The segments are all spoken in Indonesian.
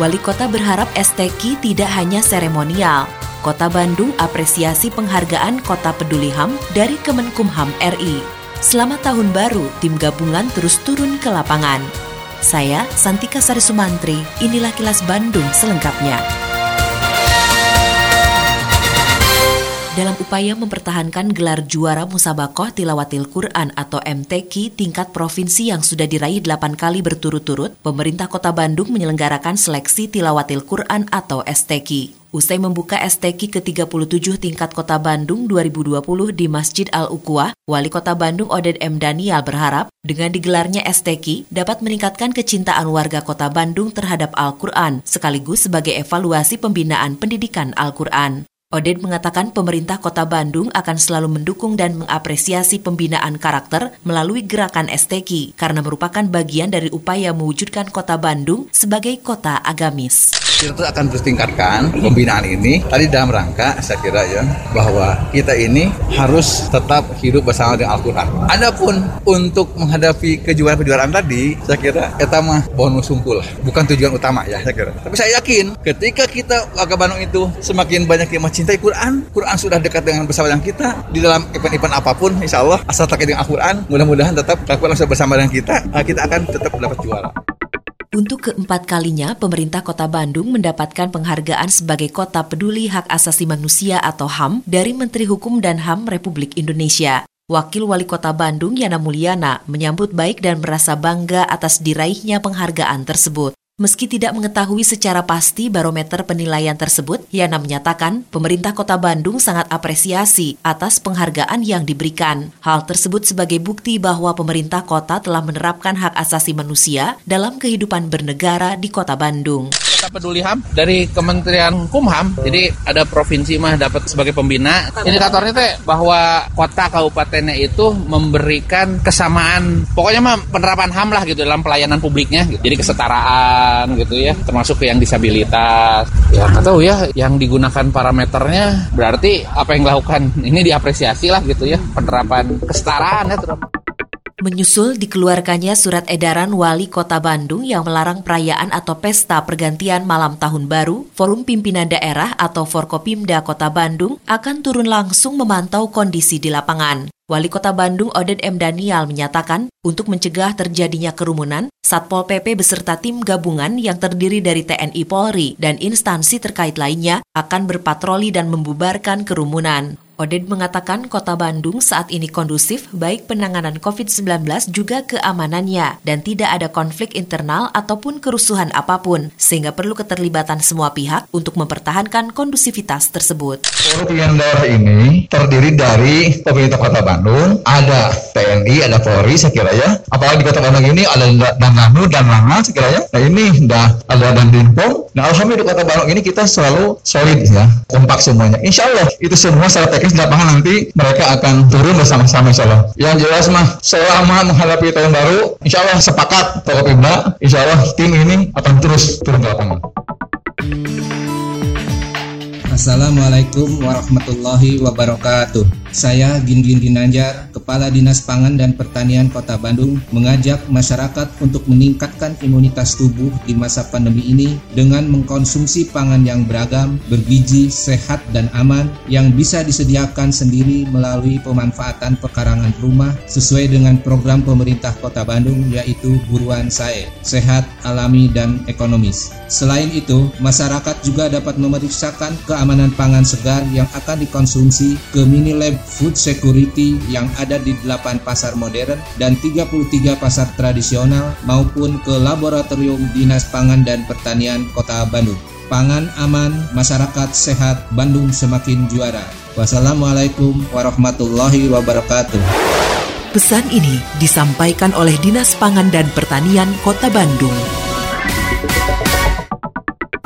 Wali Kota berharap STQ tidak hanya seremonial. Kota Bandung apresiasi penghargaan Kota Peduli HAM dari Kemenkumham RI. Selamat tahun baru, tim gabungan terus turun ke lapangan. Saya Santika Sari Sumantri, inilah kilas Bandung selengkapnya. Dalam upaya mempertahankan gelar juara Musabakoh Tilawatil Quran atau MTQ tingkat provinsi yang sudah diraih 8 kali berturut-turut, pemerintah kota Bandung menyelenggarakan seleksi Tilawatil Quran atau STQ. Usai membuka STQ ke-37 tingkat Kota Bandung 2020 di Masjid Al-Uquah, Wali Kota Bandung Oded M. Daniel berharap dengan digelarnya STQ dapat meningkatkan kecintaan warga Kota Bandung terhadap Al-Quran sekaligus sebagai evaluasi pembinaan pendidikan Al-Quran. Oded mengatakan pemerintah kota Bandung akan selalu mendukung dan mengapresiasi pembinaan karakter melalui gerakan STQ karena merupakan bagian dari upaya mewujudkan kota Bandung sebagai kota agamis kita akan terus tingkatkan pembinaan ini tadi dalam rangka saya kira ya bahwa kita ini harus tetap hidup bersama dengan Al-Quran. Adapun untuk menghadapi kejuaraan-kejuaraan tadi, saya kira kita mah bonus sungkul, bukan tujuan utama ya saya kira. Tapi saya yakin ketika kita warga Bandung itu semakin banyak yang Quran, Quran sudah dekat dengan bersama dengan kita di dalam event-event apa pun, insya Allah asal terkait dengan Al-Quran, mudah-mudahan tetap Al-Quran bersama dengan kita, kita akan tetap dapat juara. Untuk keempat kalinya, pemerintah kota Bandung mendapatkan penghargaan sebagai kota peduli hak asasi manusia atau HAM dari Menteri Hukum dan HAM Republik Indonesia. Wakil Wali Kota Bandung Yana Mulyana menyambut baik dan merasa bangga atas diraihnya penghargaan tersebut. Meski tidak mengetahui secara pasti barometer penilaian tersebut, Yana menyatakan pemerintah kota Bandung sangat apresiasi atas penghargaan yang diberikan. Hal tersebut sebagai bukti bahwa pemerintah kota telah menerapkan hak asasi manusia dalam kehidupan bernegara di kota Bandung. Kita peduli HAM dari Kementerian Kumham, jadi ada provinsi mah dapat sebagai pembina. Indikatornya teh bahwa kota kabupatennya itu memberikan kesamaan, pokoknya mah penerapan HAM lah gitu dalam pelayanan publiknya. Gitu. Jadi kesetaraan gitu ya, termasuk yang disabilitas. Ya tahu ya, yang digunakan parameternya berarti apa yang dilakukan ini diapresiasi lah gitu ya, penerapan kesetaraan ya terutama. Menyusul dikeluarkannya surat edaran Wali Kota Bandung yang melarang perayaan atau pesta pergantian malam tahun baru, Forum Pimpinan Daerah atau Forkopimda Kota Bandung akan turun langsung memantau kondisi di lapangan. Wali Kota Bandung Oded M. Daniel menyatakan, untuk mencegah terjadinya kerumunan, Satpol PP beserta tim gabungan yang terdiri dari TNI Polri dan instansi terkait lainnya akan berpatroli dan membubarkan kerumunan. Oded mengatakan kota Bandung saat ini kondusif baik penanganan COVID-19 juga keamanannya dan tidak ada konflik internal ataupun kerusuhan apa pun sehingga perlu keterlibatan semua pihak untuk mempertahankan kondusivitas tersebut. Pilihan daerah ini terdiri dari pemerintah kota Bandung, ada TNI, ada Polri saya kira ya. Apalagi di kota Bandung ini ada Dananu dan Langa saya kira ya. Nah ini udah ada dan Dinpom. Nah alhamdulillah di kota Bandung ini kita selalu solid ya, kompak semuanya. Insya Allah itu semua secara teknis lapangan nanti mereka akan turun bersama-sama insya Allah. Yang jelas mah selama menghadapi tahun baru, insya Allah sepakat Tokopimda, insya Allah tim ini akan terus turun ke lapangan. Assalamualaikum warahmatullahi wabarakatuh. Saya Gingin Ginanjar, Kepala Dinas Pangan dan Pertanian Kota Bandung, mengajak masyarakat untuk meningkatkan imunitas tubuh di masa pandemi ini dengan mengkonsumsi pangan yang beragam, bergizi, sehat, dan aman yang bisa disediakan sendiri melalui pemanfaatan pekarangan rumah sesuai dengan program pemerintah Kota Bandung yaitu Buruan Sae, sehat, alami, dan ekonomis. Selain itu, masyarakat juga dapat memeriksakan keamanan pangan segar yang akan dikonsumsi ke mini lab food security yang ada di 8 pasar modern dan 33 pasar tradisional maupun ke laboratorium Dinas Pangan dan Pertanian Kota Bandung. Pangan aman, masyarakat sehat, Bandung semakin juara. Wassalamualaikum warahmatullahi wabarakatuh. Pesan ini disampaikan oleh Dinas Pangan dan Pertanian Kota Bandung.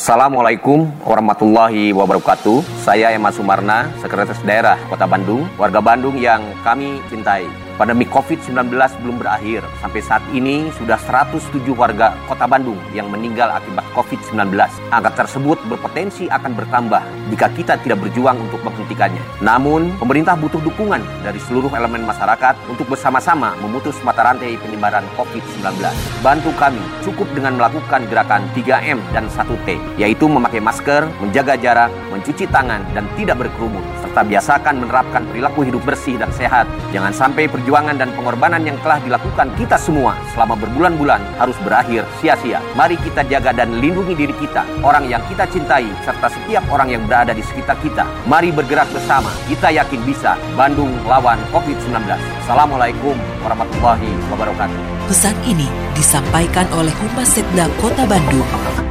Assalamualaikum warahmatullahi wabarakatuh. Saya Emma Sumarna, Sekretaris Daerah Kota Bandung, warga Bandung yang kami cintai. Pandemi COVID-19 belum berakhir. Sampai saat ini sudah 107 warga kota Bandung yang meninggal akibat COVID-19. Angka tersebut berpotensi akan bertambah jika kita tidak berjuang untuk menghentikannya. Namun, pemerintah butuh dukungan dari seluruh elemen masyarakat untuk bersama-sama memutus mata rantai penyebaran COVID-19. Bantu kami cukup dengan melakukan gerakan 3M dan 1T, yaitu memakai masker, menjaga jarak, mencuci tangan, dan tidak berkerumun, serta biasakan menerapkan perilaku hidup bersih dan sehat. Jangan sampai perjuangan dan pengorbanan yang telah dilakukan kita semua selama berbulan-bulan harus berakhir sia-sia. Mari kita jaga dan lindungi diri kita, orang yang kita cintai, serta setiap orang yang berada di sekitar kita. Mari bergerak bersama. Kita yakin bisa. Bandung lawan COVID-19. Assalamualaikum warahmatullahi wabarakatuh. Pesan ini disampaikan oleh Humas Setda Kota Bandung.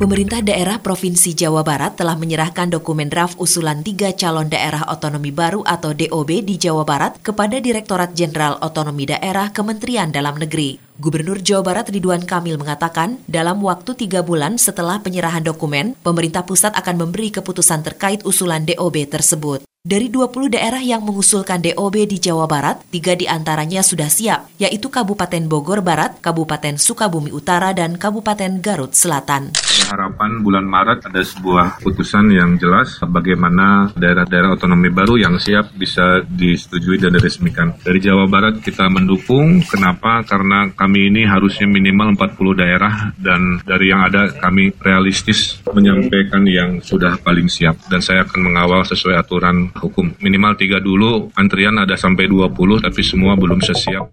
Pemerintah daerah Provinsi Jawa Barat telah menyerahkan dokumen draft usulan tiga calon daerah otonomi baru atau DOB di Jawa Barat kepada Direktorat Jenderal Otonomi Daerah Kementerian Dalam Negeri. Gubernur Jawa Barat Ridwan Kamil mengatakan, dalam waktu tiga bulan setelah penyerahan dokumen, pemerintah pusat akan memberi keputusan terkait usulan DOB tersebut. Dari 20 daerah yang mengusulkan DOB di Jawa Barat, tiga di antaranya sudah siap, yaitu Kabupaten Bogor Barat, Kabupaten Sukabumi Utara, dan Kabupaten Garut Selatan. Harapan bulan Maret ada sebuah putusan yang jelas bagaimana daerah-daerah otonomi baru yang siap bisa disetujui dan diresmikan. Dari Jawa Barat kita mendukung, kenapa? Karena kami ini harusnya minimal 40 daerah dan dari yang ada kami realistis menyampaikan yang sudah paling siap dan saya akan mengawal sesuai aturan hukum. Minimal tiga dulu, antrian ada sampai 20 tapi semua belum sesiap.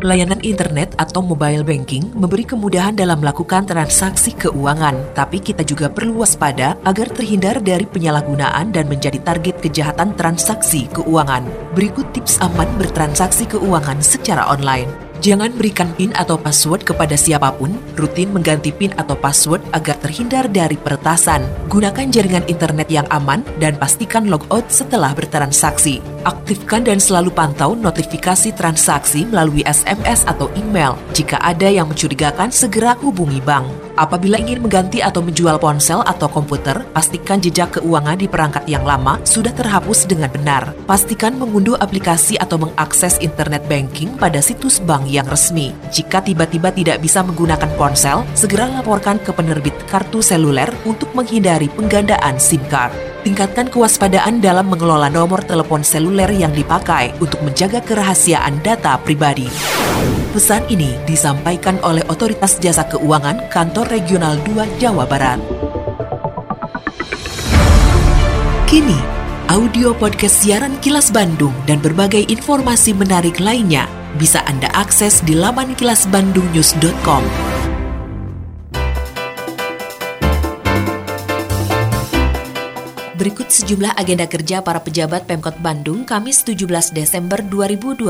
Layanan internet atau mobile banking memberi kemudahan dalam melakukan transaksi keuangan, tapi kita juga perlu waspada agar terhindar dari penyalahgunaan dan menjadi target kejahatan transaksi keuangan. Berikut tips aman bertransaksi keuangan secara online. Jangan berikan PIN atau password kepada siapa pun, rutin mengganti PIN atau password agar terhindar dari peretasan. Gunakan jaringan internet yang aman dan pastikan logout setelah bertransaksi. Aktifkan dan selalu pantau notifikasi transaksi melalui SMS atau email. Jika ada yang mencurigakan, segera hubungi bank. Apabila ingin mengganti atau menjual ponsel atau komputer, pastikan jejak keuangan di perangkat yang lama sudah terhapus dengan benar. Pastikan mengunduh aplikasi atau mengakses internet banking pada situs bank yang resmi. Jika tiba-tiba tidak bisa menggunakan ponsel, segera laporkan ke penerbit kartu seluler untuk menghindari penggandaan SIM card. Tingkatkan kewaspadaan dalam mengelola nomor telepon seluler yang dipakai untuk menjaga kerahasiaan data pribadi. Pesan ini disampaikan oleh Otoritas Jasa Keuangan Kantor Regional 2 Jawa Barat. Kini, audio podcast siaran Kilas Bandung dan berbagai informasi menarik lainnya bisa Anda akses di laman kilasbandungnews.com. Berikut sejumlah agenda kerja para pejabat Pemkot Bandung Kamis 17 Desember 2020.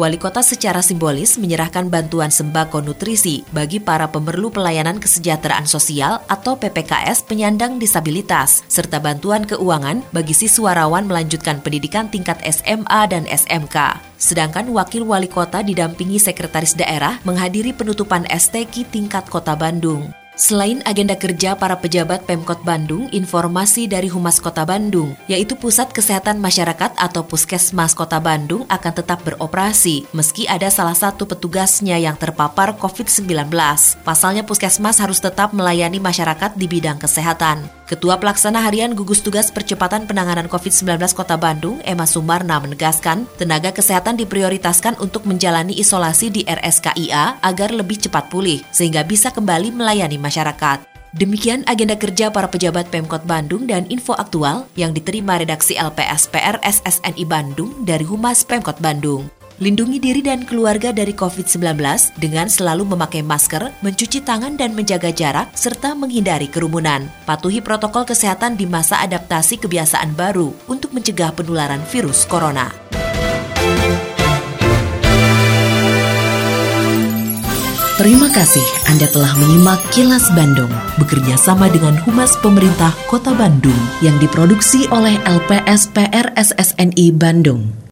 Wali kota secara simbolis menyerahkan bantuan sembako nutrisi bagi para pemerlu pelayanan kesejahteraan sosial atau PPKS penyandang disabilitas, serta bantuan keuangan bagi siswa rawan melanjutkan pendidikan tingkat SMA dan SMK. Sedangkan wakil wali kota didampingi sekretaris daerah menghadiri penutupan STQ tingkat kota Bandung. Selain agenda kerja para pejabat Pemkot Bandung, informasi dari Humas Kota Bandung, yaitu Pusat Kesehatan Masyarakat atau Puskesmas Kota Bandung akan tetap beroperasi meski ada salah satu petugasnya yang terpapar COVID-19. Pasalnya Puskesmas harus tetap melayani masyarakat di bidang kesehatan. Ketua Pelaksana Harian Gugus Tugas Percepatan Penanganan COVID-19 Kota Bandung, Emma Sumarna menegaskan, tenaga kesehatan diprioritaskan untuk menjalani isolasi di RSKIA agar lebih cepat pulih, sehingga bisa kembali melayani masyarakat. Demikian agenda kerja para pejabat Pemkot Bandung dan info aktual yang diterima redaksi LPSPR SSNI Bandung dari Humas Pemkot Bandung. Lindungi diri dan keluarga dari COVID-19 dengan selalu memakai masker, mencuci tangan dan menjaga jarak, serta menghindari kerumunan. Patuhi protokol kesehatan di masa adaptasi kebiasaan baru untuk mencegah penularan virus corona. Terima kasih Anda telah menyimak Kilas Bandung bekerja sama dengan Humas Pemerintah Kota Bandung yang diproduksi oleh LPSPR SSNI Bandung.